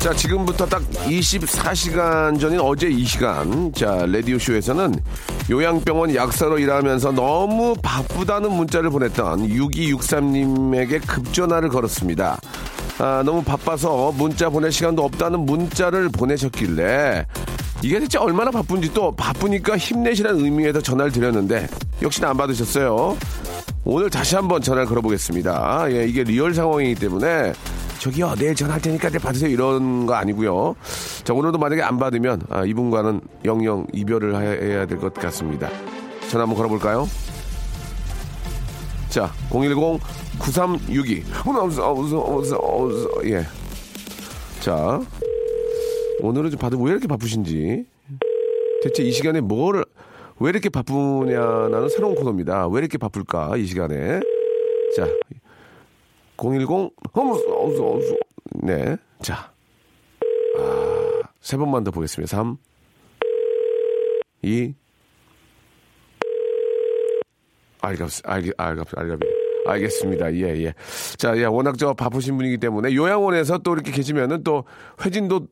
자, 지금부터 딱 24시간 전인 어제 이 시간, 자, 라디오쇼에서는 요양병원 약사로 일하면서 너무 바쁘다는 문자를 보냈던 6263님에게 급전화를 걸었습니다. 아, 너무 바빠서 문자 보낼 시간도 없다는 문자를 보내셨길래 이게 대체 얼마나 바쁜지 또 바쁘니까 힘내시라는 의미에서 전화를 드렸는데 역시나 안 받으셨어요. 오늘 다시 한번 전화를 걸어보겠습니다. 예, 이게 real 상황이기 때문에 저기요, 내일 전화할 테니까 내일 받으세요. 이런 거 아니고요. 자, 오늘도 만약에 안 받으면 아, 이분과는 영영 이별을 해야 될 것 같습니다. 전화 한번 걸어볼까요? 자, 010-9362. 어서, 어서, 어서, 어서, 예. 자, 오늘은 좀 받으 왜 이렇게 바쁘신지. 대체 이 시간에 뭘, 왜 이렇게 바쁘냐는 새로운 코너입니다. 왜 이렇게 바쁠까, 이 시간에. 자, 010, 어머, 어서, 어서. 네. 자. 아, 세 번만 더 보겠습니다. 3, 2, 알겠, 알겠, 알겠, 알겠, 알겠습니다. 예, 예. 자, 예, 워낙 저 바쁘신 분이기 때문에 요양원에서 또 이렇게 계시면은 또 회진도,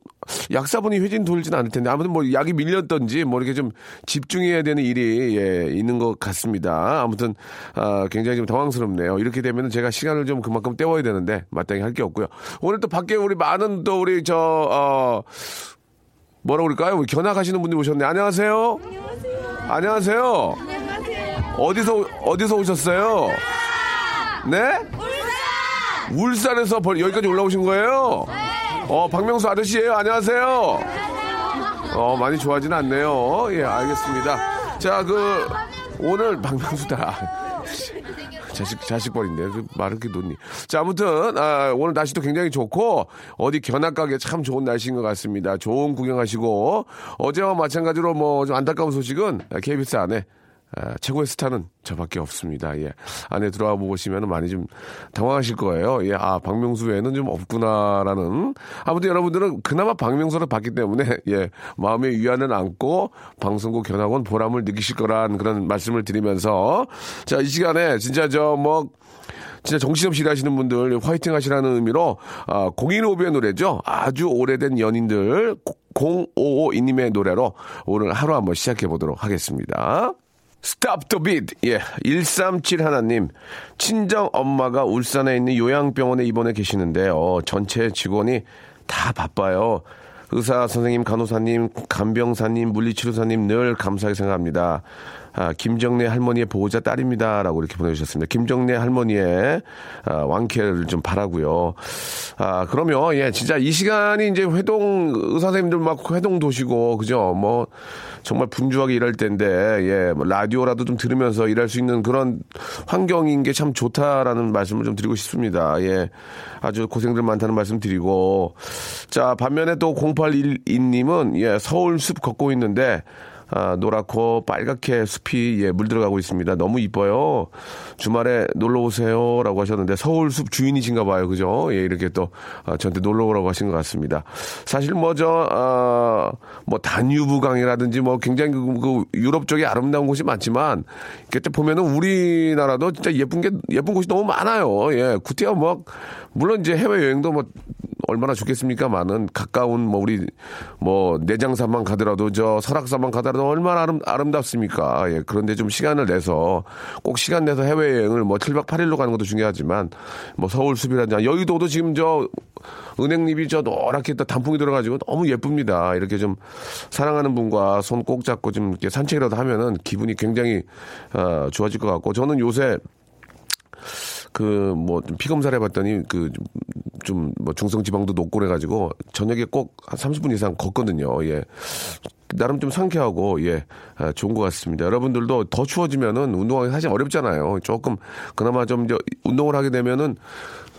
약사분이 회진 돌진 않을 텐데 아무튼 뭐 약이 밀렸던지 뭐 이렇게 좀 집중해야 되는 일이 예, 있는 것 같습니다. 아무튼, 아, 굉장히 좀 당황스럽네요. 이렇게 되면은 제가 시간을 좀 그만큼 때워야 되는데 마땅히 할 게 없고요. 오늘 또 밖에 우리 많은 또 우리 저, 어, 뭐라 그럴까요? 우리 견학하시는 분들이 오셨네. 안녕하세요. 안녕하세요. 어디서 어디서 오셨어요? 네? 울산. 울산에서 벌- 여기까지 올라오신 거예요? 어, 박명수 아저씨예요. 안녕하세요. 어, 많이 좋아하진 않네요. 예, 알겠습니다. 자, 그 오늘 박명수다. 자식 자식 버린데 그 말을 이렇게 놓니. 자, 아무튼 아, 오늘 날씨도 굉장히 좋고 어디 견학 가기 참 좋은 날씨인 것 같습니다. 좋은 구경하시고 어제와 마찬가지로 뭐 좀 안타까운 소식은 KBS 안에 아, 최고의 스타는 저밖에 없습니다. 예. 안에 들어와 보시면 많이 좀 당황하실 거예요. 예. 아, 박명수 외에는 좀 없구나라는. 아무튼 여러분들은 그나마 박명수를 봤기 때문에, 예. 마음의 위안을 안고 방송국 견학원 보람을 느끼실 거란 그런 말씀을 드리면서 자, 이 시간에 진짜 저 뭐, 진짜 정신없이 일하시는 분들 화이팅 하시라는 의미로 아, 015부의 노래죠. 아주 오래된 연인들 0552님의 노래로 오늘 하루 한번 시작해 보도록 하겠습니다. Stop the beat. 예. 137 하나님. 친정 엄마가 울산에 있는 요양병원에 입원해 계시는데요. 전체 직원이 다 바빠요. 의사 선생님, 간호사님, 간병사님, 물리치료사님 늘 감사하게 생각합니다. 아, 김정래 할머니의 보호자 딸입니다라고 이렇게 보내주셨습니다. 김정래 할머니의 아, 완쾌를 좀 바라고요. 아 그러면 예 진짜 이 시간이 이제 회동 의사 선생님들 막 회동 도시고 그죠 뭐 정말 분주하게 일할 때인데 예뭐 라디오라도 좀 들으면서 일할 수 있는 그런 환경인 게 참 좋다라는 말씀을 좀 드리고 싶습니다. 예 아주 고생들 많다는 말씀 드리고 자 반면에 또 0812님은 예 서울 숲 걷고 있는데 아, 노랗고 빨갛게 숲이 예, 물들어가고 있습니다. 너무 이뻐요. 주말에 놀러 오세요라고 하셨는데 서울 숲 주인이신가 봐요. 그죠? 예, 이렇게 또 아, 저한테 놀러 오라고 하신 것 같습니다. 사실 뭐저 아, 뭐 단유부강이라든지 뭐 굉장히 그, 그 유럽 쪽에 아름다운 곳이 많지만 그때 보면은 우리나라도 진짜 예쁜 게 예쁜 곳이 너무 많아요. 예, 구태여 뭐 물론 이제 해외 여행도 뭐 얼마나 좋겠습니까만은 가까운 뭐 우리 뭐 내장산만 가더라도 저 설악산만 가더라도 얼마나 아름, 아름답습니까? 예. 그런데 좀 시간을 내서 꼭 시간 내서 해외여행을 뭐 7박 8일로 가는 것도 중요하지만 뭐 서울 숲이라든지 여의도도 지금 저 은행잎이 저 노랗게 또 단풍이 들어가지고 너무 예쁩니다. 이렇게 좀 사랑하는 분과 손 꼭 잡고 좀 이렇게 산책이라도 하면은 기분이 굉장히 어, 좋아질 것 같고 저는 요새 그 뭐 피 검사를 해봤더니 그 좀 뭐 중성 지방도 높고 그래가지고 저녁에 꼭 한 30분 이상 걷거든요. 예. 나름 좀 상쾌하고 예 아, 좋은 것 같습니다. 여러분들도 더 추워지면은 운동하기 사실 어렵잖아요. 조금 그나마 좀 운동을 하게 되면은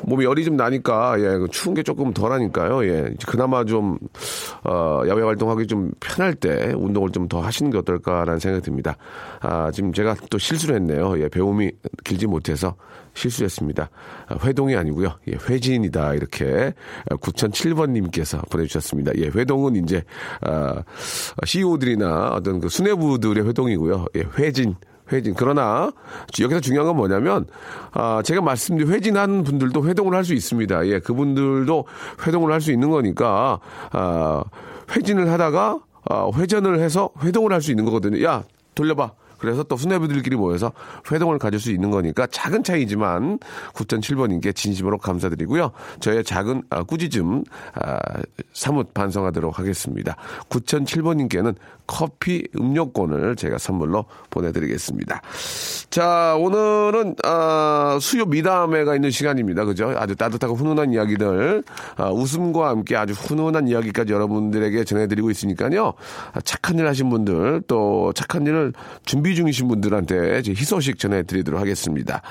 몸에 열이 좀 나니까 예그 추운 게 조금 덜하니까요. 예 그나마 좀 어, 야외 활동하기 좀 편할 때 운동을 좀 더 하시는 게 어떨까라는 생각이 듭니다. 아 지금 제가 또 실수를 했네요. 예 배움이 길지 못해서 실수했습니다. 아, 회동이 아니고요. 예, 회진이다 이렇게 9007번님께서 보내주셨습니다. 예, 회동은 이제 아, CEO들이나 어떤 그 수뇌부들의 회동이고요. 예, 회진. 회진. 그러나 여기서 중요한 건 뭐냐면 아, 제가 말씀드린 회진하는 분들도 회동을 할 수 있습니다. 예, 그분들도 회동을 할 수 있는 거니까 아, 회진을 하다가 아, 회전을 해서 회동을 할 수 있는 거거든요. 야, 돌려봐. 그래서 또 수뇌부들끼리 모여서 회동을 가질 수 있는 거니까 작은 차이지만 9.7번님께 진심으로 감사드리고요. 저의 작은 아, 꾸짖음 아, 사뭇 반성하도록 하겠습니다. 9.7번님께는 커피 음료권을 제가 선물로 보내드리겠습니다. 자, 오늘은 아, 수요 미담회가 있는 시간입니다. 그죠? 아주 따뜻하고 훈훈한 이야기들 아, 웃음과 함께 아주 훈훈한 이야기까지 여러분들에게 전해드리고 있으니까요. 아, 착한 일 하신 분들 또 착한 일을 준비 중이신 분들한테 희소식 전해드리도록 하겠습니다.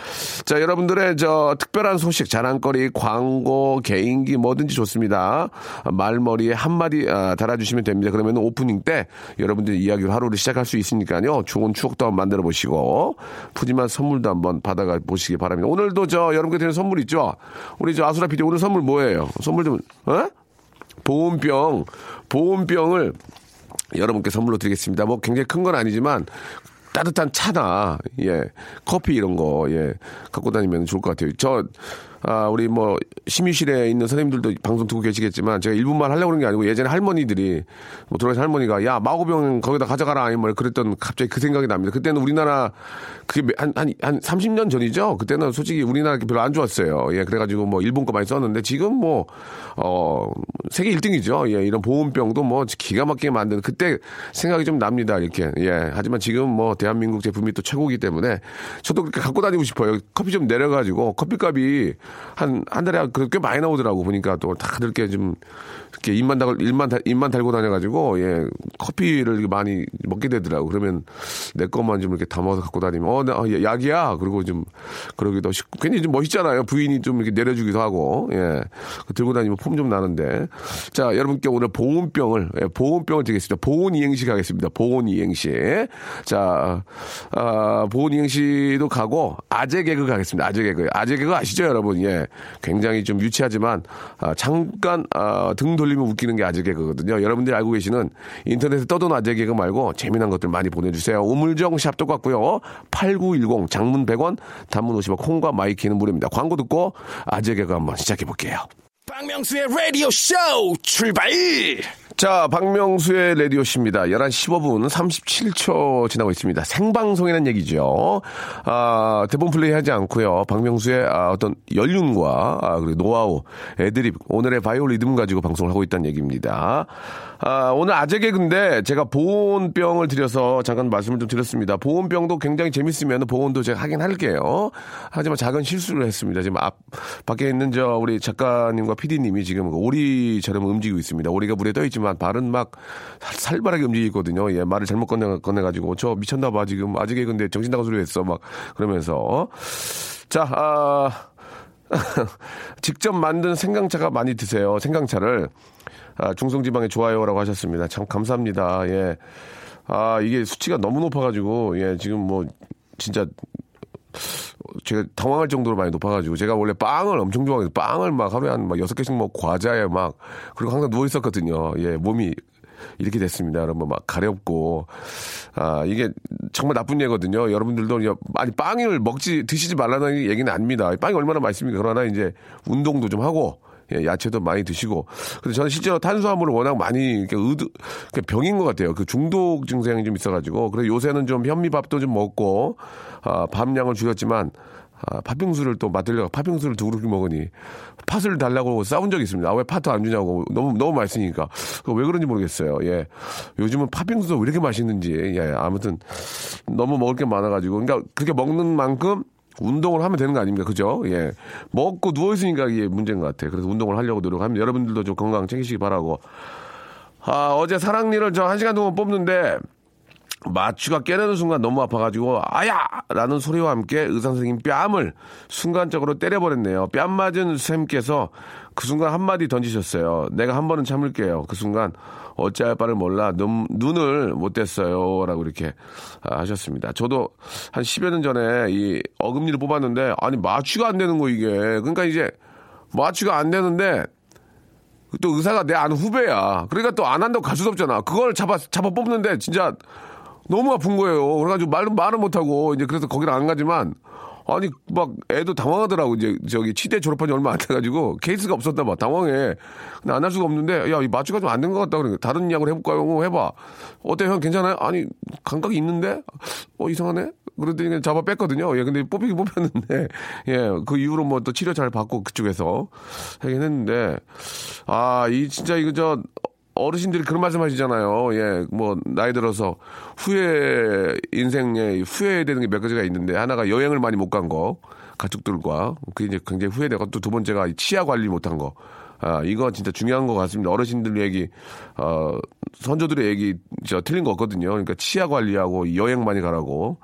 자, 여러분들의 저 특별한 소식, 자랑거리, 광고, 개인기 뭐든지 좋습니다. 아, 말머리에 한마디 아, 달아주시면 됩니다. 그러면 오프닝 때 여러분들 이야기로 하루를 시작할 수 있으니까요. 좋은 추억도 한번 만들어 보시고 푸짐한 선물도 한번 받아가 보시기 바랍니다. 오늘도 저 여러분께 드리는 선물 있죠? 우리 저 아수라 PD 오늘 선물 뭐예요? 선물 좀, 어? 보온병, 보온병을 여러분께 선물로 드리겠습니다. 뭐 굉장히 큰 건 아니지만 따뜻한 차나 예 커피 이런 거 예 갖고 다니면 좋을 것 같아요. 저 아, 우리 뭐, 심의실에 있는 선생님들도 방송 듣고 계시겠지만, 제가 일분만 하려고 그런 게 아니고, 예전에 할머니들이, 뭐, 돌아가신 할머니가, 야, 마고병 거기다 가져가라, 아니면 뭐 그랬던 갑자기 그 생각이 납니다. 그때는 우리나라, 그게 한, 한, 한 30년 전이죠? 그때는 솔직히 우리나라 별로 안 좋았어요. 예, 그래가지고 뭐, 일본 거 많이 썼는데, 지금 뭐, 어, 세계 1등이죠. 예, 이런 보온병도 뭐, 기가 막히게 만드는, 그때 생각이 좀 납니다. 이렇게. 예, 하지만 지금 뭐, 대한민국 제품이 또 최고이기 때문에, 저도 그렇게 갖고 다니고 싶어요. 커피 좀 내려가지고, 커피값이, 한, 한 달에 그렇게 많이 나오더라고. 보니까 또 다들 이렇게 좀, 이렇게 입만 달, 입만, 달- 입만 달고 다녀가지고, 예, 커피를 많이 먹게 되더라고. 그러면 내 것만 좀 이렇게 담아서 갖고 다니면, 어, 나, 어, 야, 약이야. 그리고 좀, 그러기도, 쉽- 괜히 좀 멋있잖아요. 부인이 좀 이렇게 내려주기도 하고, 예. 들고 다니면 폼 좀 나는데. 자, 여러분께 오늘 보온병을, 예, 보온병을 드리겠습니다. 보온 이행시 가겠습니다. 보온 이행시. 자, 아, 보온 이행시도 가고, 아재 개그 가겠습니다. 아재 개그. 아재 개그 아시죠, 여러분? 예. 굉장히 좀 유치하지만, 아, 잠깐, 아, 등 돌리면 웃기는 게 아재 개그거든요. 여러분들이 알고 계시는 인터넷에 떠도는 아재 개그 말고 재미난 것들 많이 보내주세요. 우물정 샵도 같고요. 8910 장문 100원, 단문 50원, 콩과 마이케이는 무료입니다. 광고 듣고 아재 개그 한번 시작해 볼게요. 박명수의 라디오 쇼 출발! 자, 박명수의 라디오쇼입니다. 11시 15분 37초 지나고 있습니다. 생방송이라는 얘기죠. 아, 대본 플레이 하지 않고요. 박명수의 아, 어떤 연륜과 아, 그리고 노하우, 애드립, 오늘의 바이오 리듬 가지고 방송을 하고 있다는 얘기입니다. 아, 오늘 아재 개그인데 제가 보온병을 드려서 잠깐 말씀을 좀 드렸습니다. 보온병도 굉장히 재밌으면 보온도 제가 하긴 할게요. 하지만 작은 실수를 했습니다. 지금 앞, 밖에 있는 저 우리 작가님과 PD님이 지금 오리처럼 움직이고 있습니다. 오리가 물에 떠 있지만 발은 막 살- 살벌하게 움직이거든요. 예, 말을 잘못 꺼내, 꺼내가지고 저 미쳤나봐 지금 아재 개그인데 정신 나간 소리 했어. 막 그러면서. 자, 아, 직접 만든 생강차가 많이 드세요. 생강차를. 아, 중성지방에 좋아요라고 하셨습니다. 참 감사합니다. 예. 아, 이게 수치가 너무 높아가지고, 예, 지금 뭐, 진짜, 제가 당황할 정도로 많이 높아가지고, 제가 원래 빵을 엄청 좋아해서 빵을 막 하루에 한 막 여섯 개씩 먹고 과자에 막, 그리고 항상 누워있었거든요. 예, 몸이 이렇게 됐습니다. 여러분, 막 가렵고, 아, 이게 정말 나쁜 예거든요. 여러분들도, 여- 아니, 빵을 먹지, 드시지 말라는 얘기는 아닙니다. 빵이 얼마나 맛있습니까? 그러나 이제 운동도 좀 하고, 예, 야채도 많이 드시고. 근데 저는 실제로 탄수화물을 워낙 많이 이렇게 의도, 그러니까 병인 것 같아요. 그 중독 증상이 좀 있어가지고. 그래서 요새는 좀 현미밥도 좀 먹고, 아, 밥량을 줄였지만, 아, 팥빙수를 또 맡으려고 팥빙수를 두 그릇 먹으니 팥을 달라고 싸운 적이 있습니다. 아, 왜 팥도 안 주냐고. 너무, 너무 맛있으니까. 왜 그런지 모르겠어요. 예. 요즘은 팥빙수도 왜 이렇게 맛있는지. 예. 아무튼 너무 먹을 게 많아가지고. 그러니까 그렇게 먹는 만큼 운동을 하면 되는 거 아닙니까? 그죠? 예. 먹고 누워있으니까 이게 문제인 것 같아요. 그래서 운동을 하려고 노력합니다. 여러분들도 좀 건강 챙기시기 바라고. 아, 어제 사랑니를 저 한 시간 동안 뽑는데 마취가 깨내는 순간 너무 아파가지고 아야! 라는 소리와 함께 의사 선생님 뺨을 순간적으로 때려버렸네요. 뺨 맞은 쌤께서 그 순간 한마디 던지셨어요. 내가 한 번은 참을게요. 그 순간 어찌할 바를 몰라 눈, 눈을 못 뗐어요. 라고 이렇게 아, 하셨습니다. 저도 한 10여 년 전에 이 어금니를 뽑았는데 아니 마취가 안 되는 거 이게. 그러니까 이제 마취가 안 되는데 또 의사가 내 아는 후배야. 그러니까 또 안 한다고 갈 수도 없잖아. 그걸 잡아, 잡아 뽑는데 진짜 너무 아픈 거예요. 그래가지고 말은, 말은 못하고 이제 그래서 거기를 안 가지만 아니 막 애도 당황하더라고. 이제 저기 치대 졸업한 지 얼마 안 돼가지고 케이스가 없었나 봐. 당황해. 근데 안 할 수가 없는데 야이 마취가 좀 안 된 것 같다 그러니까 다른 약을 해볼까요? 어, 해봐. 어때? 형 괜찮아요? 아니 감각이 있는데? 어 이상하네? 그랬더니 그냥 잡아 뺐거든요. 예 근데 뽑히긴 뽑혔는데. 예그 이후로 뭐 또 치료 잘 받고 그쪽에서 하긴 했는데. 아 이 진짜 이거 저 어르신들이 그런 말씀 하시잖아요. 예, 뭐, 나이 들어서 후회, 인생에 후회해야 되는 게 몇 가지가 있는데, 하나가 여행을 많이 못 간 거, 가족들과, 그게 이제 굉장히 후회되고, 또 두 번째가 치아 관리 못한 거. 아, 이거 진짜 중요한 것 같습니다. 어르신들 얘기, 어, 선조들의 얘기, 저 틀린 거 없거든요. 그러니까 치아 관리하고 여행 많이 가라고.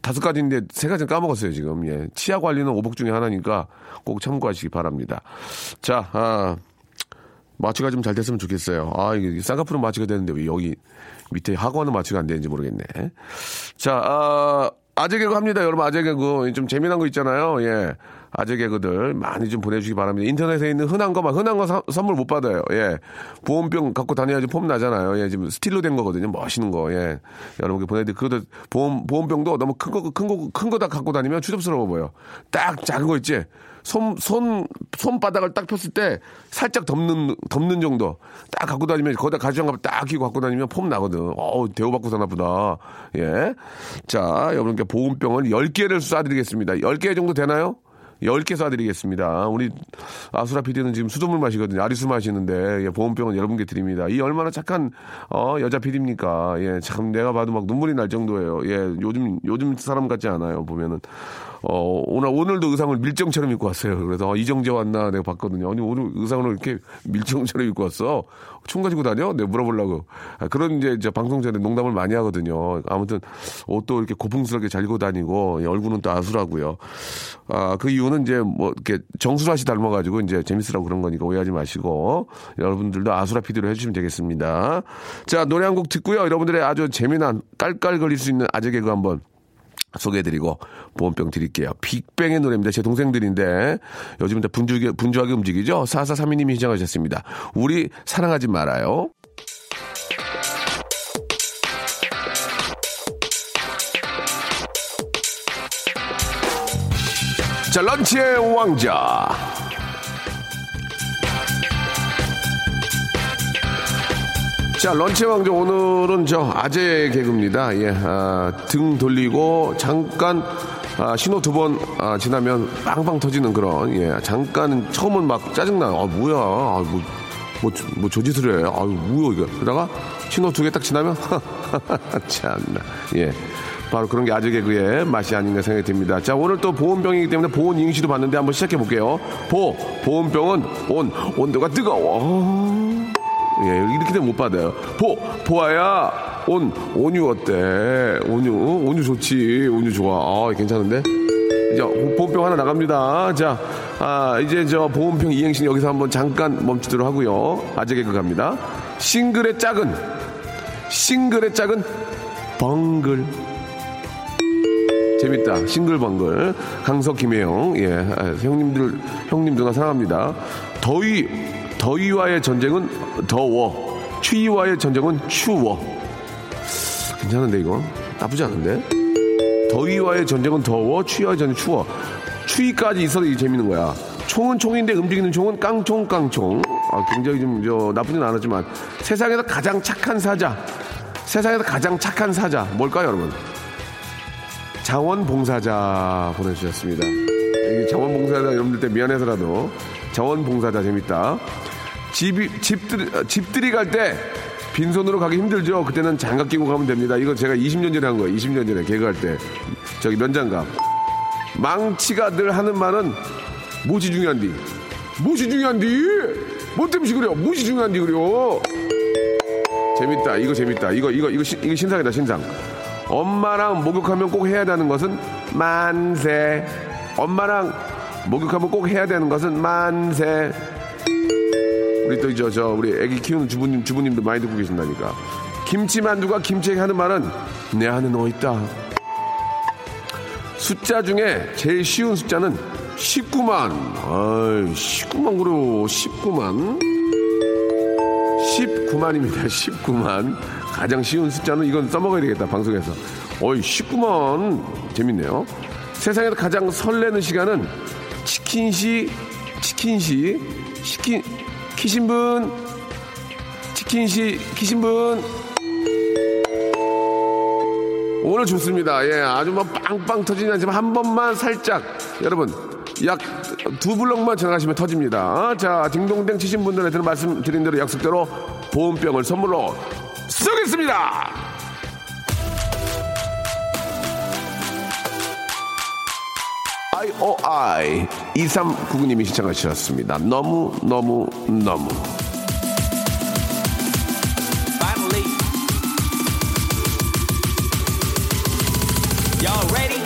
다섯 가지인데 세 가지는 까먹었어요, 지금. 예. 치아 관리는 오복 중에 하나니까 꼭 참고하시기 바랍니다. 자, 아, 마취가 좀 잘 됐으면 좋겠어요. 아, 이게 쌍꺼풀은 마취가 되는데 왜 여기 밑에 학원은 마취가 안 되는지 모르겠네. 자, 아, 아재 개그 합니다. 여러분, 아재 개그. 좀 재미난 거 있잖아요. 예. 아재 개그들 많이 좀 보내주시기 바랍니다. 인터넷에 있는 흔한 거만, 흔한 거 사- 선물 못 받아요. 예. 보온병 갖고 다녀야지 폼 나잖아요. 예. 지금 스틸로 된 거거든요. 멋있는 거. 예. 여러분께 보내드리 그것도 보온, 보온병도 너무 큰 거, 큰 거, 큰 거 다 갖고 다니면 추접스러워 보여. 딱 작은 거 있지? 손, 손, 손바닥을 딱 폈을 때 살짝 덮는, 덮는 정도. 딱 갖고 다니면 거기다 가지장갑 딱 끼고 갖고 다니면 폼 나거든. 어우, 대우받고 사나 보다. 예. 자, 여러분께 보온병을 10개를 쏴드리겠습니다. 10개 정도 되나요? 10개 쏴드리겠습니다. 우리 아수라 PD는 지금 수돗물 마시거든요. 아리수 마시는데, 예, 보온병은 여러분께 드립니다. 이 얼마나 착한, 어, 여자 PD입니까? 예, 참 내가 봐도 막 눈물이 날 정도예요. 예, 요즘, 요즘 사람 같지 않아요. 보면은. 어, 오늘, 오늘도 의상을 밀정처럼 입고 왔어요. 그래서, 어, 이정재 왔나 내가 봤거든요. 아니, 오늘 의상을 이렇게 밀정처럼 입고 왔어. 총 가지고 다녀? 내가 물어보려고. 아, 그런 이제, 저 방송 전에 농담을 많이 하거든요. 아무튼, 옷도 이렇게 고풍스럽게 잘 입고 다니고, 예, 얼굴은 또 아수라고요. 아, 그 이유는 이제 뭐, 이렇게 정수라 씨 닮아가지고 이제 재밌으라고 그런 거니까 오해하지 마시고, 여러분들도 아수라 피드로 해주시면 되겠습니다. 자, 노래 한 곡 듣고요. 여러분들의 아주 재미난, 깔깔거릴 수 있는 아재 개그 한번 소개해드리고 보온병 드릴게요. 빅뱅의 노래입니다. 제 동생들인데 요즘 다 분주하게, 분주하게 움직이죠. 4432님이 시청하셨습니다. 우리 사랑하지 말아요. 자, 런치의 왕자. 자, 런치 왕자 오늘은 저 아재 개그입니다. 예, 아, 등 돌리고 잠깐 아, 신호 두 번 아, 지나면 빵빵 터지는 그런 예, 잠깐 처음은 막 짜증나. 아 뭐야? 아, 뭐, 뭐, 뭐 저짓을 해. 아 뭐야 이거. 그러다가 신호 두 개 딱 지나면 참나. 예. 바로 그런 게 아재 개그의 맛이 아닌가 생각이 듭니다. 자, 오늘 또 보온병이기 때문에 보온 이행시도 봤는데 한번 시작해 볼게요. 보, 보온병은 온, 온도가 뜨거워. 예, 이렇게 되면 못 받아요. 보, 보아야, 온, 온유 어때? 온유, 온유 좋지. 온유 좋아. 아, 괜찮은데? 이제 보온병 하나 나갑니다. 자, 아, 이제 저 보온병 이행시 여기서 한번 잠깐 멈추도록 하고요. 아재 개그 갑니다. 싱글의 짝은, 싱글의 짝은 벙글. 재밌다. 싱글벙글. 강석 김혜영. 예. 아, 형님들, 형님 누나 사랑합니다. 더위, 더위와의 전쟁은 더워. 추위와의 전쟁은 추워. 괜찮은데, 이거? 나쁘지 않은데? 더위와의 전쟁은 더워. 추위와의 전쟁은 추워. 추위까지 있어도 재밌는 거야. 총은 총인데 움직이는 총은 깡총 깡총. 아, 굉장히 좀 저, 나쁘진 않았지만 세상에서 가장 착한 사자. 세상에서 가장 착한 사자 뭘까요, 여러분? 자원봉사자 보내주셨습니다. 이 자원봉사자 여러분들 때 미안해서라도 자원봉사자 재밌다. 집이 집들 집들이 갈 때 빈손으로 가기 힘들죠. 그때는 장갑 끼고 가면 됩니다. 이거 제가 20년 전에 한 거예요. 20년 전에 개그할 때 저기 면장갑. 망치가 늘 하는 말은 무엇이 중요한디? 무엇이 중요한디? 뭐 때문에 그래요? 무엇이 중요한디 그래요? 재밌다. 이거 재밌다. 이거 이거 이거 신- 이거 신상이다 신상. 엄마랑 목욕하면 꼭 해야 되는 것은 만세. 엄마랑 목욕하면 꼭 해야 되는 것은 만세. 우리 또 저 저 우리 애기 키우는 주부님 주부님도 많이 듣고 계신다니까. 김치만두가 김치에게 하는 말은 내 안에 너 있다. 숫자 중에 제일 쉬운 숫자는 19만. 아이, 19만 그래요. 19만. 19만입니다. 19만. 가장 쉬운 숫자는 이건 써먹어야 되겠다. 방송에서. 어이, 19만. 재밌네요. 세상에서 가장 설레는 시간은 치킨시, 치킨시, 치킨, 키신 분, 치킨시, 키신 분. 오늘 좋습니다. 예, 아주 뭐 빵빵 터지진 않지만 한 번만 살짝 여러분 약 두 블럭만 지나가시면 터집니다. 자, 딩동댕 치신 분들한테는 말씀드린 대로 약속대로 보온병을 선물로 쏘겠습니다. IOI 2399님이 신청하셨습니다. 너무 너무 너무 Finally. Y'all ready?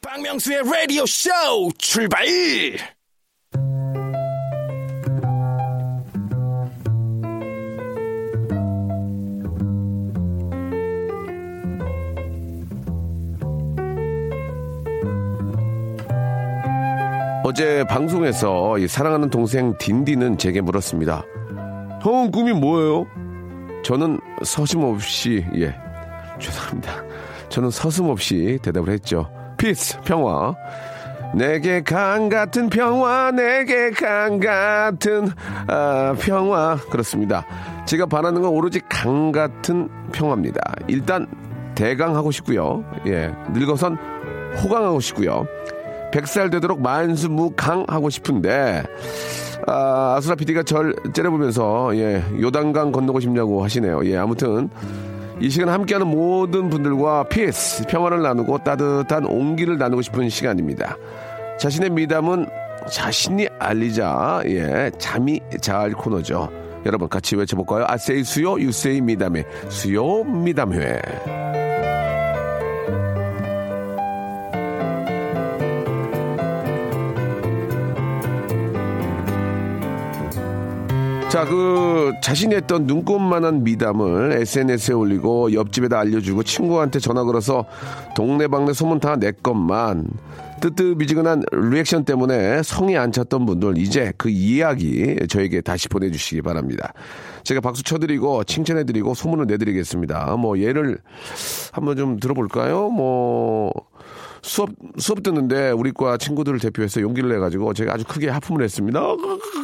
박명수의 라디오 쇼 출발! 어제 방송에서 이 사랑하는 동생 딘딘은 제게 물었습니다. 형은 꿈이 뭐예요? 저는 서슴없이 예 죄송합니다. 저는 서슴없이 대답을 했죠. peace 평화. 내게 강 같은 평화, 내게 강 같은 아, 평화 그렇습니다. 제가 바라는 건 오로지 강 같은 평화입니다. 일단 대강하고 싶고요. 예, 늙어선 호강하고 싶고요. 100살 되도록 만수무강 하고 싶은데 아, 아수라 PD가 절 째려보면서 예, 요단강 건너고 싶냐고 하시네요. 예, 아무튼 이 시간 함께하는 모든 분들과 peace, 평화를 나누고 따뜻한 온기를 나누고 싶은 시간입니다. 자신의 미담은 자신이 알리자, 예, 자미자알 코너죠. 여러분 같이 외쳐볼까요? I say 수요, you say 미담회, 수요 미담회. 자, 그 자신이 했던 눈꽃만한 미담을 SNS에 올리고 옆집에다 알려주고 친구한테 전화 걸어서 동네방네 소문 다 내 것만 뜨뜻미지근한 리액션 때문에 성이 안 찼던 분들 이제 그 이야기 저에게 다시 보내주시기 바랍니다. 제가 박수 쳐드리고 칭찬해드리고 소문을 내드리겠습니다. 뭐 예를 한번 좀 들어볼까요? 뭐 수업 수업 듣는데 우리과 친구들을 대표해서 용기를 내가지고 제가 아주 크게 하품을 했습니다.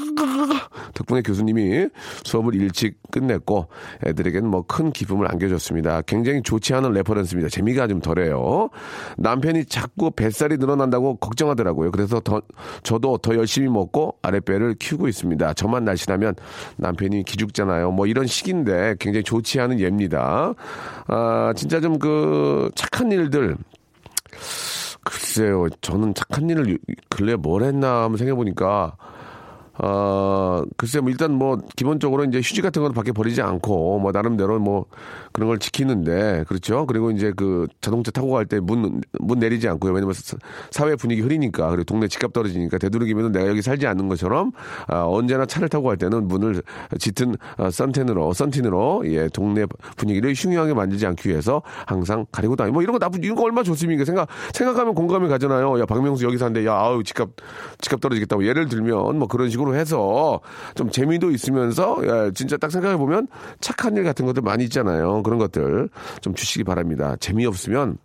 덕분에 교수님이 수업을 일찍 끝냈고 애들에게는 뭐 큰 기쁨을 안겨줬습니다. 굉장히 좋지 않은 reference입니다. 재미가 좀 덜해요. 남편이 자꾸 뱃살이 늘어난다고 걱정하더라고요. 그래서 더 저도 더 열심히 먹고 아랫배를 키우고 있습니다. 저만 날씬하면 남편이 기죽잖아요. 뭐 이런 식인데 굉장히 좋지 않은 예입니다. 아 진짜 좀 그 착한 일들 글쎄요, 저는 착한 일을 요- 근래 뭘 했나 한번 생각해보니까, 어, 글쎄, 뭐, 일단 뭐, 기본적으로 이제 휴지 같은 건 밖에 버리지 않고, 뭐, 나름대로 뭐, 그런 걸 지키는데, 그렇죠? 그리고 이제 그 자동차 타고 갈 때 문, 문 내리지 않고요. 왜냐면 사- 사회 분위기 흐리니까, 그리고 동네 집값 떨어지니까 되도록이면 내가 여기 살지 않는 것처럼, 아, 언제나 차를 타고 갈 때는 문을 짙은 어, 선텐으로, 선틴으로, 예, 동네 분위기를 흉흉하게 만들지 않기 위해서 항상 가리고 다니. 뭐 이런 거 나쁜, 이런 거 얼마 나 좋습니까? 생각, 생각하면 공감이 가잖아요. 야, 박명수 여기 사는데, 야, 아우, 집값, 집값 떨어지겠다고. 예를 들면, 뭐 그런 식으로 해서 좀 재미도 있으면서, 야, 진짜 딱 생각해 보면 착한 일 같은 것들 많이 있잖아요. 그런 것들 좀 주시기 바랍니다. 재미없으면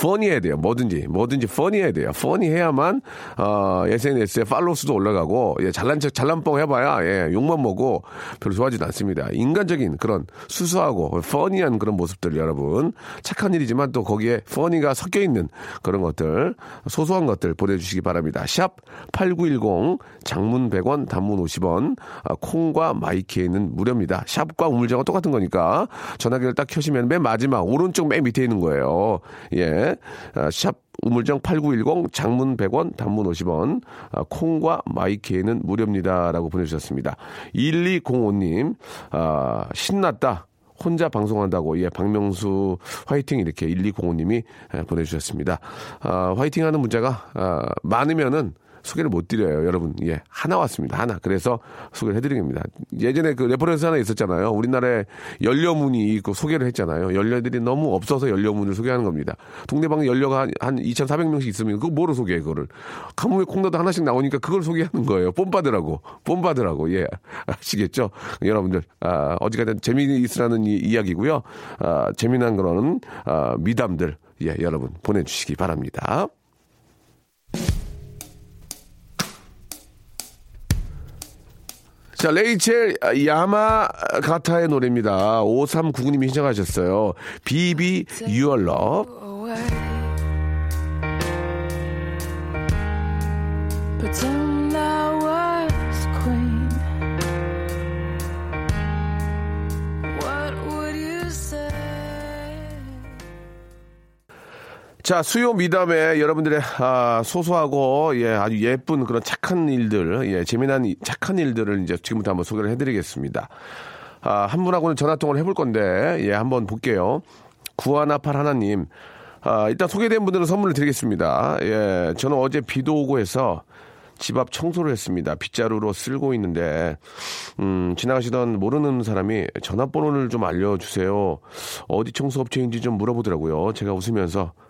퍼니해야 돼요. 뭐든지, 뭐든지 퍼니해야 돼요. 퍼니해야만, 어, SNS에 팔로우 수도 올라가고, 예, 잘난 척, 잘난 뻥 해봐야, 예, 욕만 먹고 별로 좋아하지는 않습니다. 인간적인 그런 수수하고 퍼니한 그런 모습들 여러분. 착한 일이지만 또 거기에 퍼니가 섞여 있는 그런 것들, 소소한 것들 보내주시기 바랍니다. 샵 8910, 장문 100원, 단문 50원, 아, 콩과 마이키에는 무료입니다. 샵과 우물정은 똑같은 거니까 전화기를 딱 켜시면 맨 마지막 오른쪽 맨 밑에 있는 거예요. 예. 아, 샵 우물정 8910 장문 100원 단문 50원 아, 콩과 마이케이는 무료입니다라고 보내주셨습니다. 1205님 아, 신났다. 혼자 방송한다고 예 박명수 화이팅 이렇게 1205님이 보내주셨습니다. 아, 화이팅 하는 문자가 아, 많으면은 소개를 못 드려요, 여러분. 예, 하나 왔습니다. 하나. 그래서 소개를 해드립니다. 예전에 그 reference 하나 있었잖아요. 우리나라에 열녀문이 있고 소개를 했잖아요. 열녀들이 너무 없어서 열녀문을 소개하는 겁니다. 동네방네 열녀가 한, 한 2,400명씩 있으면 그거 뭐로 소개해, 그거를. 가뭄에 콩 나듯 하나씩 나오니까 그걸 소개하는 거예요. 본받으라고. 본받으라고. 예. 아시겠죠? 여러분들, 아, 어지간한 재미있으라는 이, 이야기고요. 아, 재미난 그런, 아, 미담들. 예, 여러분 보내주시기 바랍니다. 자, 레이첼 야마가타의 노래입니다. 5399님이 신청하셨어요. Be Be Your Love. Pretend 자, 수요 미담에 여러분들의 아, 소소하고 예, 아주 예쁜 그런 착한 일들, 예, 재미난 이- 착한 일들을 이제 지금부터 한번 소개를 해드리겠습니다. 아, 한 분하고는 전화 통화를 해볼 건데, 예, 한번 볼게요. 구하나팔 하나님. 아, 일단 소개된 분들은 선물을 드리겠습니다. 예, 저는 어제 비도 오고 해서 집 앞 청소를 했습니다. 빗자루로 쓸고 있는데, 음, 지나가시던 모르는 사람이 전화번호를 좀 알려주세요. 어디 청소업체인지 좀 물어보더라고요. 제가 웃으면서, 예,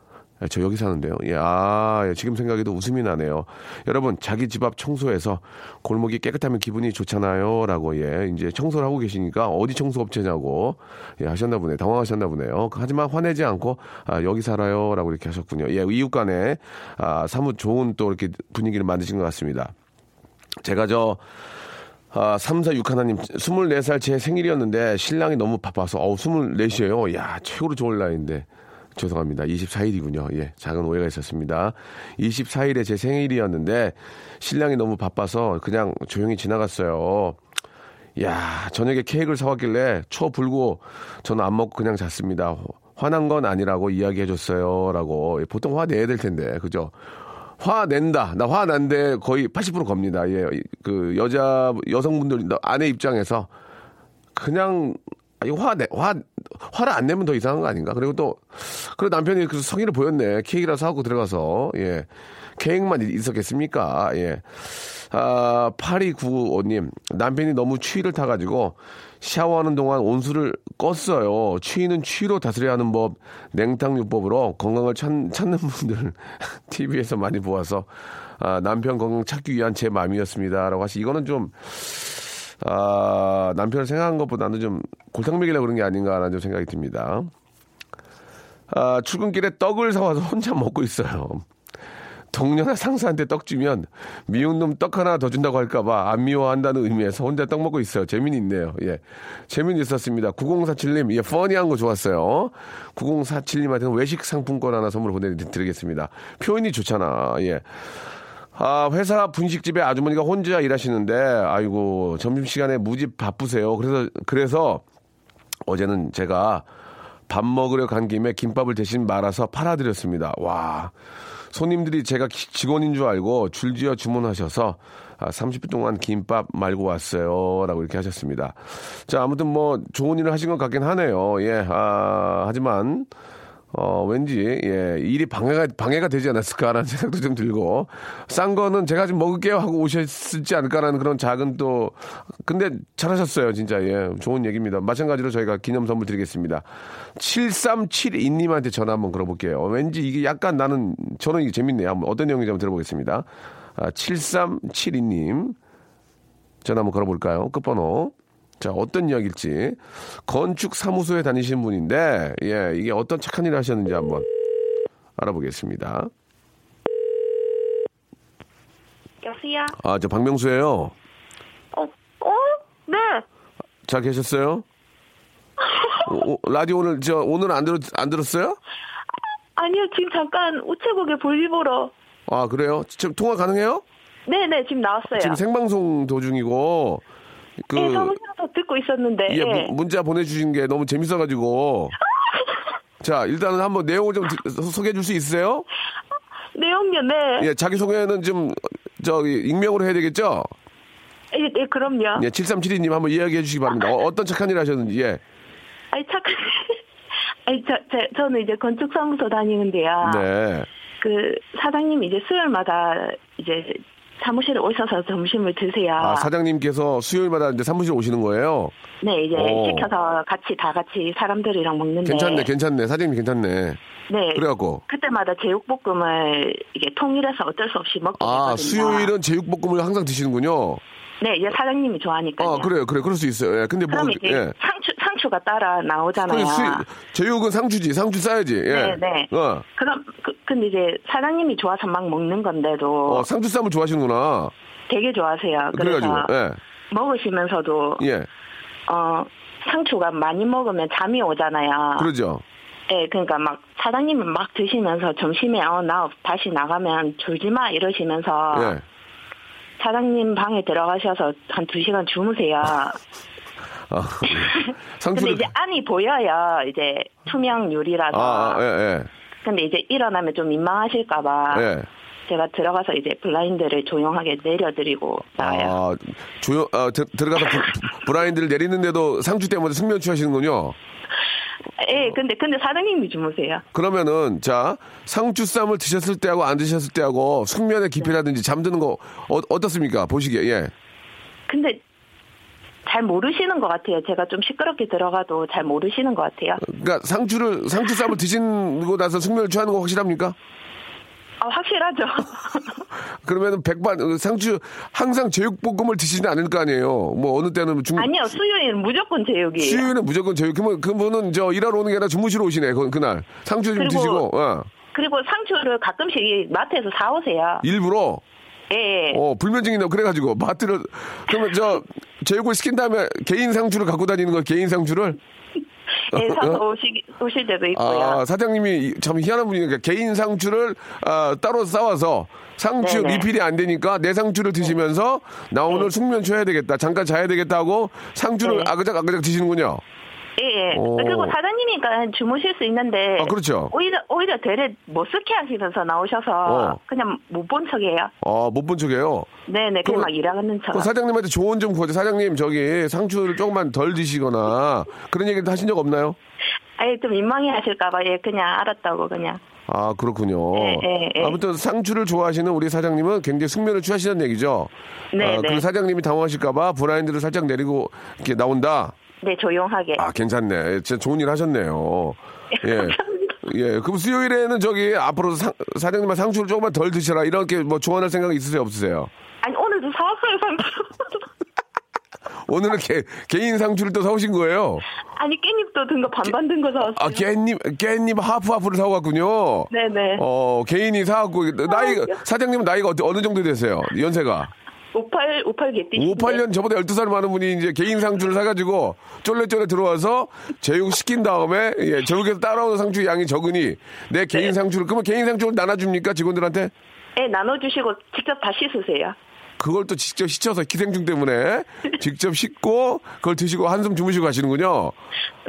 저 여기 사는데요. 예, 아, 예, 지금 생각해도 웃음이 나네요. 여러분, 자기 집 앞 청소해서 골목이 깨끗하면 기분이 좋잖아요. 라고, 예, 이제 청소를 하고 계시니까 어디 청소업체냐고, 예, 하셨나 보네. 당황하셨나 보네요. 하지만 화내지 않고, 아, 여기 살아요. 라고 이렇게 하셨군요. 예, 이웃 간에, 아, 사뭇 좋은 또 이렇게 분위기를 만드신 것 같습니다. 제가 저, 아, 3, 4, 6 하나님, 24살 제 생일이었는데 신랑이 너무 바빠서, 어우, 24이에요. 야, 최고로 좋은 나이인데. 죄송합니다. 24일이군요. 예, 작은 오해가 있었습니다. 24일에 제 생일이었는데 신랑이 너무 바빠서 그냥 조용히 지나갔어요. 야, 저녁에 케이크를 사왔길래 초 불고 저는 안 먹고 그냥 잤습니다. 화난 건 아니라고 이야기해 줬어요. 라고. 보통 화 내야 될 텐데. 그죠? 화 낸다. 나 화 난데 거의 80% 겁니다. 예. 그 여자, 여성분들, 아내 입장에서 그냥 아, 이거 화, 내, 화, 화를 안 내면 더 이상한 거 아닌가? 그리고 또, 그래 남편이 그 성의를 보였네. 케이크라 사고 들어가서, 예. 계획만 있- 있었겠습니까? 예. 아, 8295님. 남편이 너무 추위를 타가지고 샤워하는 동안 온수를 껐어요. 추위는 추위로 다스려야 하는 법, 냉탕요법으로 건강을 찾, 찾는 분들 TV에서 많이 보아서 아, 남편 건강 찾기 위한 제 마음이었습니다. 라고 하시, 이거는 좀, 아, 남편을 생각한 것보다는 좀 골탕 먹이려고 그런 게 아닌가라는 좀 생각이 듭니다. 아, 출근길에 떡을 사와서 혼자 먹고 있어요. 동료나 상사한테 떡 주면 미운 놈 떡 하나 더 준다고 할까봐 안 미워한다는 의미에서 혼자 떡 먹고 있어요. 재미는 있네요. 예. 재미는 있었습니다. 9047님, 예, 퍼니한 거 좋았어요. 9047님한테는 외식 상품권 하나 선물 보내드리겠습니다. 표현이 좋잖아. 예. 아, 회사 분식집에 아주머니가 혼자 일하시는데, 아이고, 점심시간에 무지 바쁘세요. 그래서, 그래서 어제는 제가 밥 먹으러 간 김에 김밥을 대신 말아서 팔아드렸습니다. 와. 손님들이 제가 기- 직원인 줄 알고 줄지어 주문하셔서 아, 30분 동안 김밥 말고 왔어요. 라고 이렇게 하셨습니다. 자, 아무튼 뭐 좋은 일을 하신 것 같긴 하네요. 예, 아, 하지만 어, 왠지, 예, 일이 방해가, 방해가 되지 않았을까라는 생각도 좀 들고, 싼 거는 제가 좀 먹을게요 하고 오셨지 않을까라는 그런 작은 또, 근데 잘하셨어요, 진짜, 예. 좋은 얘기입니다. 마찬가지로 저희가 기념 선물 드리겠습니다. 7372님한테 전화 한번 걸어볼게요. 왠지 이게 약간 나는, 저는 이게 재밌네요. 한번 어떤 내용인지 한번 들어보겠습니다. 아, 7372님. 전화 한번 걸어볼까요? 끝번호. 자, 어떤 이야기일지. 건축 사무소에 다니시는 분인데, 예, 이게 어떤 착한 일을 하셨는지 한번. 알아보겠습니다. 여보세요? 아, 저 박명수예요. 어, 어? 네. 잘 계셨어요? 오, 오, 라디오 오늘 저 오늘 안 들었 안 들었어요? 아니요, 지금 잠깐 우체국에 볼일 보러. 아 그래요? 지금 통화 가능해요? 네 네, 지금 나왔어요. 지금 생방송 도중이고 그 네, 사무실에서 듣고 있었는데. 예, 예. 문- 문자 보내주신 게 너무 재밌어가지고 자 일단은 한번 내용을 좀 드- 소개해 줄 수 있으세요? 내용요, 네. 예, 자기 소개는 좀 저기 익명으로 해야 되겠죠? 예, 네, 그럼요. 예, 7372님 한번 이야기해 주시기 바랍니다. 어, 떤 착한 일 하셨는지 예. 아니, 착한. 아니, 저, 저, 저는 이제 건축사무소 다니는데요. 네. 그, 사장님이 이제 수요일마다 이제 사무실에 오셔서 점심을 드세요. 아, 사장님께서 수요일마다 이제 사무실 오시는 거예요? 네, 이제 오. 시켜서 같이 다 같이 사람들이랑 먹는데. 괜찮네, 괜찮네. 사장님 괜찮네. 네. 그래갖고. 그때마다 제육볶음을 이게 통일해서 어쩔 수 없이 먹게 아, 되거든요. 수요일은 제육볶음을 항상 드시는군요. 네, 이제 사장님이 좋아하니까요. 아, 그래요, 그래, 그럴 수 있어요. 예, 근데 뭐, 그럼 이제 예. 상추 상추가 따라 나오잖아요. 그 수, 제육은 상추지, 상추 싸야지. 예. 네, 네. 어, 그럼 그, 근데 이제 사장님이 좋아서 막 먹는 건데도 어, 상추 쌈을 좋아하시는구나. 되게 좋아하세요. 그래서 그래가지고, 예. 먹으시면서도 예. 어 상추가 많이 먹으면 잠이 오잖아요. 그러죠. 네, 그러니까 막 사장님은 막 드시면서 점심에 어 나 다시 나가면 졸지 마 이러시면서 예. 사장님 방에 들어가셔서 한 두 시간 주무세요. 아, 근데 상추를. 이제 안이 보여요. 이제 투명 유리라서. 아, 아, 예, 예. 근데 이제 일어나면 좀 민망하실까봐 예. 제가 들어가서 이제 블라인드를 조용하게 내려드리고 나와요. 아, 조용, 아, 들, 들어가서 브, 브라인드를 내리는데도 상추 때문에 숙면 취하시는군요. 예, 근데 근데 사장님이 주무세요. 그러면은, 자, 상추 쌈을 드셨을 때하고 안 드셨을 때하고 숙면의 깊이라든지 잠드는 거, 어, 어떻습니까? 보시기에, 예. 근데 잘 모르시는 것 같아요. 제가 좀 시끄럽게 들어가도 잘 모르시는 것 같아요. 그러니까 상추를, 상추 쌈을 드시고 나서 숙면을 취하는 거 확실합니까? 아, 확실하죠. 그러면은 백반, 어, 상추, 항상 제육볶음을 드시지는 않을 거 아니에요. 뭐, 어느 때는 중, 아니요, 수요일은 무조건 제육이에요. 수요일은 무조건 제육. 그러면 그분은 저 일하러 오는 게 아니라 주무시러 오시네, 그, 그날. 상추 좀 그리고- 드시고, 어. 그리고 상추를 가끔씩 이 마트에서 사오세요. 일부러 예. 어, 불면증이 나 그래가지고 마트를 그러면 저 제육을 시킨 다음에 개인 상추를 갖고 다니는 거 개인 상추를 예, 사서 오시, 오실 때도 있고요. 아 사장님이 참 희한한 분이니까 개인 상추를 아, 따로 싸와서 상추 네네. 리필이 안 되니까 내 상추를 드시면서 나 오늘 숙면 쉬어야 되겠다 잠깐 자야 되겠다 하고 상추를 네. 아그작 아그작 드시는군요. 예, 예. 오. 그리고 사장님이니까 주무실 수 있는데. 아, 그렇죠. 오히려, 오히려 되레 못 쓰게 하시면서 나오셔서 어. 그냥 못 본 척이에요. 아 못 본 척이에요. 네네, 그냥 그럼- 막 일하는 척. 그 사장님한테 조언 좀 구하죠. 사장님 저기 상추를 조금만 덜 드시거나 그런 얘기도 하신 적 없나요? 아예 좀 민망해 하실까봐, 예, 그냥 알았다고, 그냥. 아 그렇군요. 예, 예, 예. 아무튼 상추를 좋아하시는 우리 사장님은 굉장히 숙면을 취하시는 얘기죠. 네, 아, 네. 그 사장님이 당황하실까봐 브라인드를 살짝 내리고 이렇게 나온다. 네, 조용하게. 아 괜찮네. 진짜 좋은 일 하셨네요. 예. 예. 그럼 수요일에는 저기 앞으로 상, 사장님한 상추를 조금만 덜 드시라 이렇게 뭐 조언할 생각 있으세요 없으세요? 아니, 오늘도 사왔어요, 상추. 오늘은 개, 개인 상추를 또 사오신 거예요. 아니, 깻잎도 든 거 반반 든 거 사왔어요. 아 깻잎 깻잎 하프 하프를 사오갔군요. 네네. 어 개인이 사갖고 나이 사장님은 나이가 어느 정도 되세요? 연세가? 58, 58 개띠. 58년 저보다 12살 많은 분이 이제 개인 상추를 사가지고 쫄래쫄래 들어와서 제육 시킨 다음에 예, 저기서 따라오는 상추 양이 적으니 내 개인 상추를 그러면 개인 상추를 나눠줍니까 직원들한테? 네, 나눠주시고 직접 다 씻으세요. 그걸 또 직접 씻어서 기생충 때문에 직접 씻고 그걸 드시고 한숨 주무시고 가시는군요.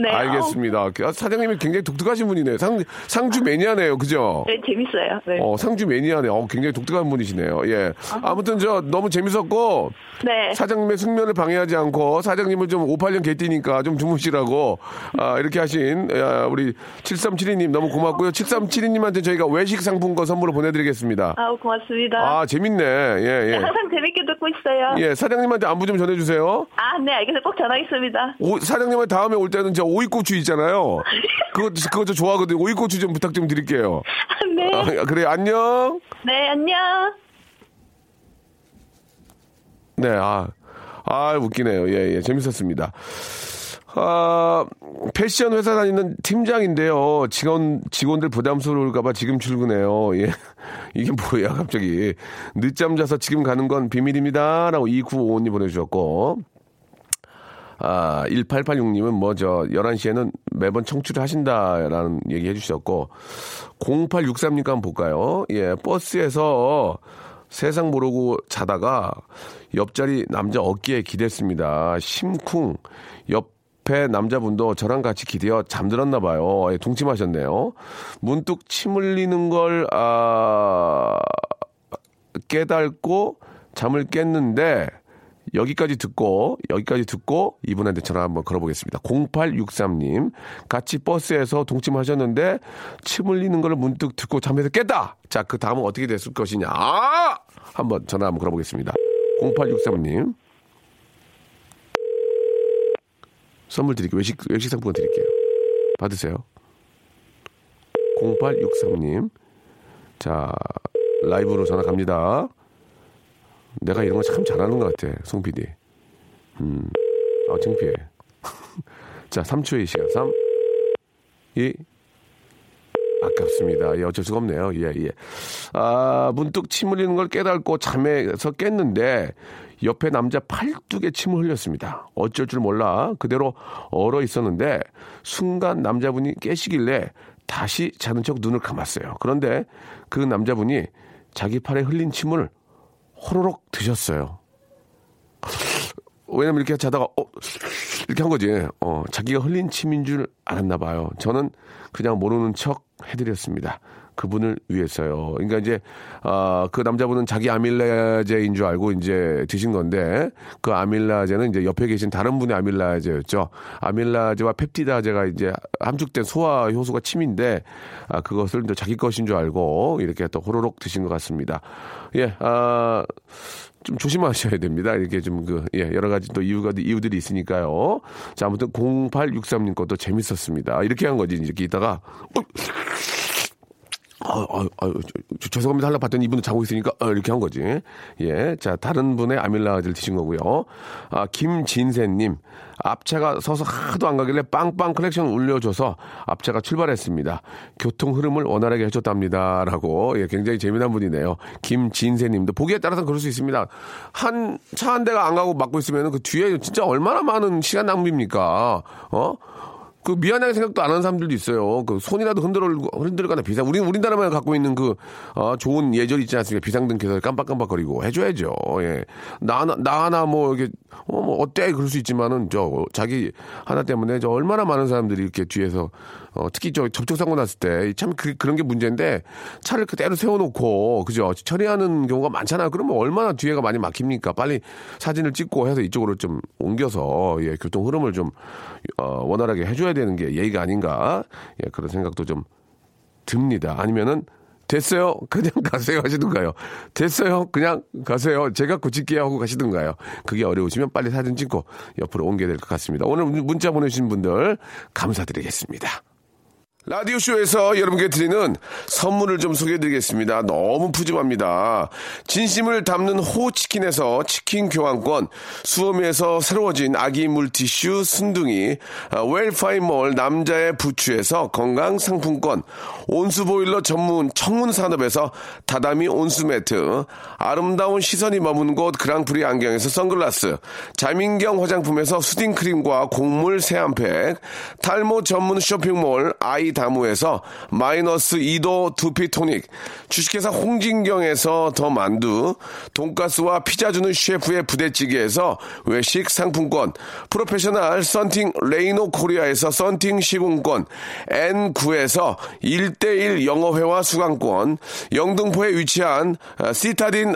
네. 알겠습니다. 아, 사장님이 굉장히 독특하신 분이네. 상, 상주 매니아네요. 그죠? 네, 재밌어요. 네. 어, 상주 매니아네. 어, 굉장히 독특한 분이시네요. 예. 아무튼 저 너무 재밌었고 네. 사장님의 숙면을 방해하지 않고 사장님을 좀 58년 개띠니까 좀 주무시라고 아, 이렇게 하신 아, 우리 7372님 너무 고맙고요. 7372님한테 저희가 외식 상품권 선물로 보내드리겠습니다. 아우, 고맙습니다. 아, 재밌네. 예, 네, 예. 항상 재밌게 듣고 있어요. 예, 사장님한테 안부 좀 전해주세요. 아, 네, 알겠어요. 꼭 전화하겠습니다. 오, 사장님한테 다음에 올 때는 저 오이고추 있잖아요. 그거, 그거 저 좋아하거든요. 오이고추 좀 부탁 좀 드릴게요. 네. 아, 그래, 안녕. 네, 안녕. 네, 아, 아, 웃기네요. 예, 예, 재밌었습니다. 아, 패션 회사 다니는 팀장인데요. 직원, 직원들 부담스러울까봐 지금 출근해요. 예. 이게 뭐야, 갑자기. 늦잠 자서 지금 가는 건 비밀입니다. 라고 2955님 보내주셨고. 아, 1886님은 뭐, 저, 11시에는 매번 청취를 하신다라는 얘기 해주셨고, 0863님 한번 볼까요? 예, 버스에서 세상 모르고 자다가 옆자리 남자 어깨에 기댔습니다. 심쿵. 옆 에 남자분도 저랑 같이 기대어 잠들었나 봐요. 예, 동침하셨네요. 문득 침 흘리는 걸, 아, 깨닫고 잠을 깼는데, 여기까지 듣고 여기까지 듣고 이분한테 전화 한번 걸어보겠습니다. 0863님 같이 버스에서 동침하셨는데 침 흘리는 걸 문득 듣고 잠에서 깼다. 자 그 다음은 어떻게 됐을 것이냐? 아! 한번 전화 한번 걸어보겠습니다. 0863님 선물 드릴게요. 외식 외식 상품권 드릴게요. 받으세요. 0863님 자 라이브로 전화 갑니다. 내가 이런 거 참 잘하는 것 같아, 송 PD. 음, 아, 창피해. 자, 3초의 시간. 3, 2, 아깝습니다. 예, 어쩔 수가 없네요. 예, 예. 아, 문득 침 흘리는 걸 깨닫고 잠에서 깼는데, 옆에 남자 팔뚝에 침을 흘렸습니다. 어쩔 줄 몰라 그대로 얼어 있었는데, 순간 남자분이 깨시길래 다시 자는 척 눈을 감았어요. 그런데 그 남자분이 자기 팔에 흘린 침을 호로록 드셨어요. 왜냐면 이렇게 자다가 어 이렇게 한 거지. 어 자기가 흘린 침인 줄 알았나 봐요. 저는 그냥 모르는 척 해드렸습니다. 그분을 위해서요. 그러니까 이제 아 그 남자분은 자기 아밀라제인 줄 알고 이제 드신 건데 그 아밀라제는 이제 옆에 계신 다른 분의 아밀라제였죠. 아밀라제와 펩티다제가 이제 함축된 소화 효소가 침인데 아 그것을 이제 자기 것인 줄 알고 이렇게 또 호로록 드신 것 같습니다. 예, 아. 좀 조심하셔야 됩니다. 이렇게 좀 그, 예, 여러 가지 또 이유가, 이유들이 있으니까요. 자, 아무튼 0863님 것도 재밌었습니다. 이렇게 한 거지. 이렇게 있다가, 어, 아, 아, 아, 저, 죄송합니다. 하려 봤더니 이분은 자고 있으니까, 어, 이렇게 한 거지. 예. 자, 다른 분의 아밀라제를 드신 거고요. 아, 김진세님. 앞차가 서서 하도 안 가길래 빵빵 클렉션 울려줘서 앞차가 출발했습니다. 교통 흐름을 원활하게 해줬답니다. 라고, 예, 굉장히 재미난 분이네요. 김진세님도. 보기에 따라서는 그럴 수 있습니다. 한, 차한 대가 안 가고 막고 있으면 그 뒤에 진짜 얼마나 많은 시간 낭비입니까? 어? 그 미안하게 생각도 안 하는 사람들도 있어요. 그 손이라도 흔들어 흔들거나 비상. 우리 우리나라만 갖고 있는 그 어, 좋은 예절 있지 않습니까? 비상등 켜서 깜빡깜빡거리고 해줘야죠. 예. 나 하나 나 하나 뭐 이게 어 뭐 어때 그럴 수 있지만은 저 자기 하나 때문에 저 얼마나 많은 사람들이 이렇게 뒤에서 어, 특히 저 접촉사고 났을 때 참 그, 그런 게 문제인데 차를 그대로 세워놓고 그죠 처리하는 경우가 많잖아요. 그러면 얼마나 뒤에가 많이 막힙니까? 빨리 사진을 찍고 해서 이쪽으로 좀 옮겨서 예, 교통 흐름을 좀 어, 원활하게 해줘야 되는 게 예의가 아닌가 예, 그런 생각도 좀 듭니다. 아니면은 됐어요. 그냥 가세요 하시든가요. 됐어요. 그냥 가세요. 제가 고칠게요 하고 가시든가요. 그게 어려우시면 빨리 사진 찍고 옆으로 옮겨야 될 것 같습니다. 오늘 문자 보내주신 분들 감사드리겠습니다. 라디오쇼에서 여러분께 드리는 선물을 좀 소개해드리겠습니다. 너무 푸짐합니다. 진심을 담는 호치킨에서 치킨 교환권, 수험에서 새로워진 아기 물티슈 순둥이, 아, 웰파이몰 남자의 부추에서 건강 상품권, 온수보일러 전문 청운산업에서 다다미 온수매트, 아름다운 시선이 머문 곳 그랑프리 안경에서 선글라스, 자민경 화장품에서 soothing 크림과 곡물 세안팩, 탈모 전문 쇼핑몰 아이 다무에서 마이너스 2도 두피토닉, 주식회사 홍진경에서 더 만두, 돈가스와 피자 주는 셰프의 부대찌개에서 외식 상품권, 프로페셔널 썬팅 레이노 코리아에서 썬팅 시공권, N9에서 1대1 영어회화 수강권, 영등포에 위치한 아, 시타딘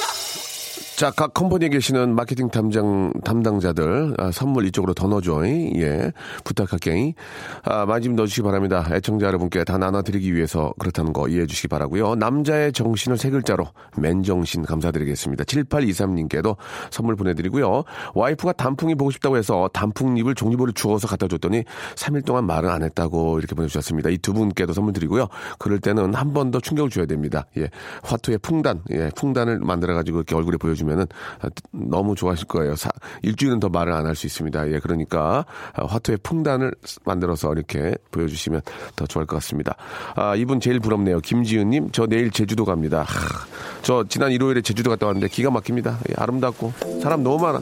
자, 각 컴퍼니에 계시는 마케팅 담당, 담당자들, 아, 선물 이쪽으로 더 넣어줘. 예. 부탁할게. 아, 많이 좀 넣어주시기 바랍니다. 애청자 여러분께 다 나눠드리기 위해서 그렇다는 거 이해해 주시기 바라고요 남자의 정신을 세 글자로, 맨정신 감사드리겠습니다. 7823님께도 선물 보내드리고요. 와이프가 단풍이 보고 싶다고 해서 단풍잎을 종이볼에 주워서 갖다 줬더니 3일 동안 말은 안 했다고 이렇게 보내주셨습니다. 이 두 분께도 선물 드리고요. 그럴 때는 한 번 더 충격을 줘야 됩니다. 예. 화투의 풍단, 예. 풍단을 만들어가지고 이렇게 얼굴에 보여주면 은 아, 너무 좋아하실 거예요. 사- 일주일은 더 말을 안 할 수 있습니다. 예. 그러니까 아, 화투의 풍단을 만들어서 이렇게 보여주시면 더 좋을 것 같습니다. 아, 이분 제일 부럽네요. 김지은님, 저 내일 제주도 갑니다. 하, 저 지난 일요일에 제주도 갔다 왔는데 기가 막힙니다. 예, 아름답고 사람 너무 많아.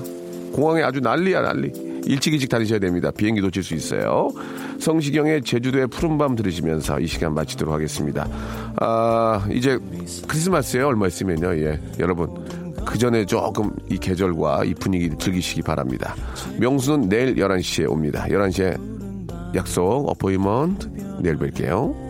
공항에 아주 난리야 난리. 일찍 일찍 다니셔야 됩니다. 비행기 놓칠 수 있어요. 성시경의 제주도의 푸른밤 들으시면서 이 시간 마치도록 하겠습니다. 아 이제 크리스마스에 얼마 있으면요. 예 여러분 그 전에 조금 이 계절과 이 분위기 즐기시기 바랍니다. 명수는 내일 11시에 옵니다. 11시에 약속, 어포이먼트, 내일 뵐게요.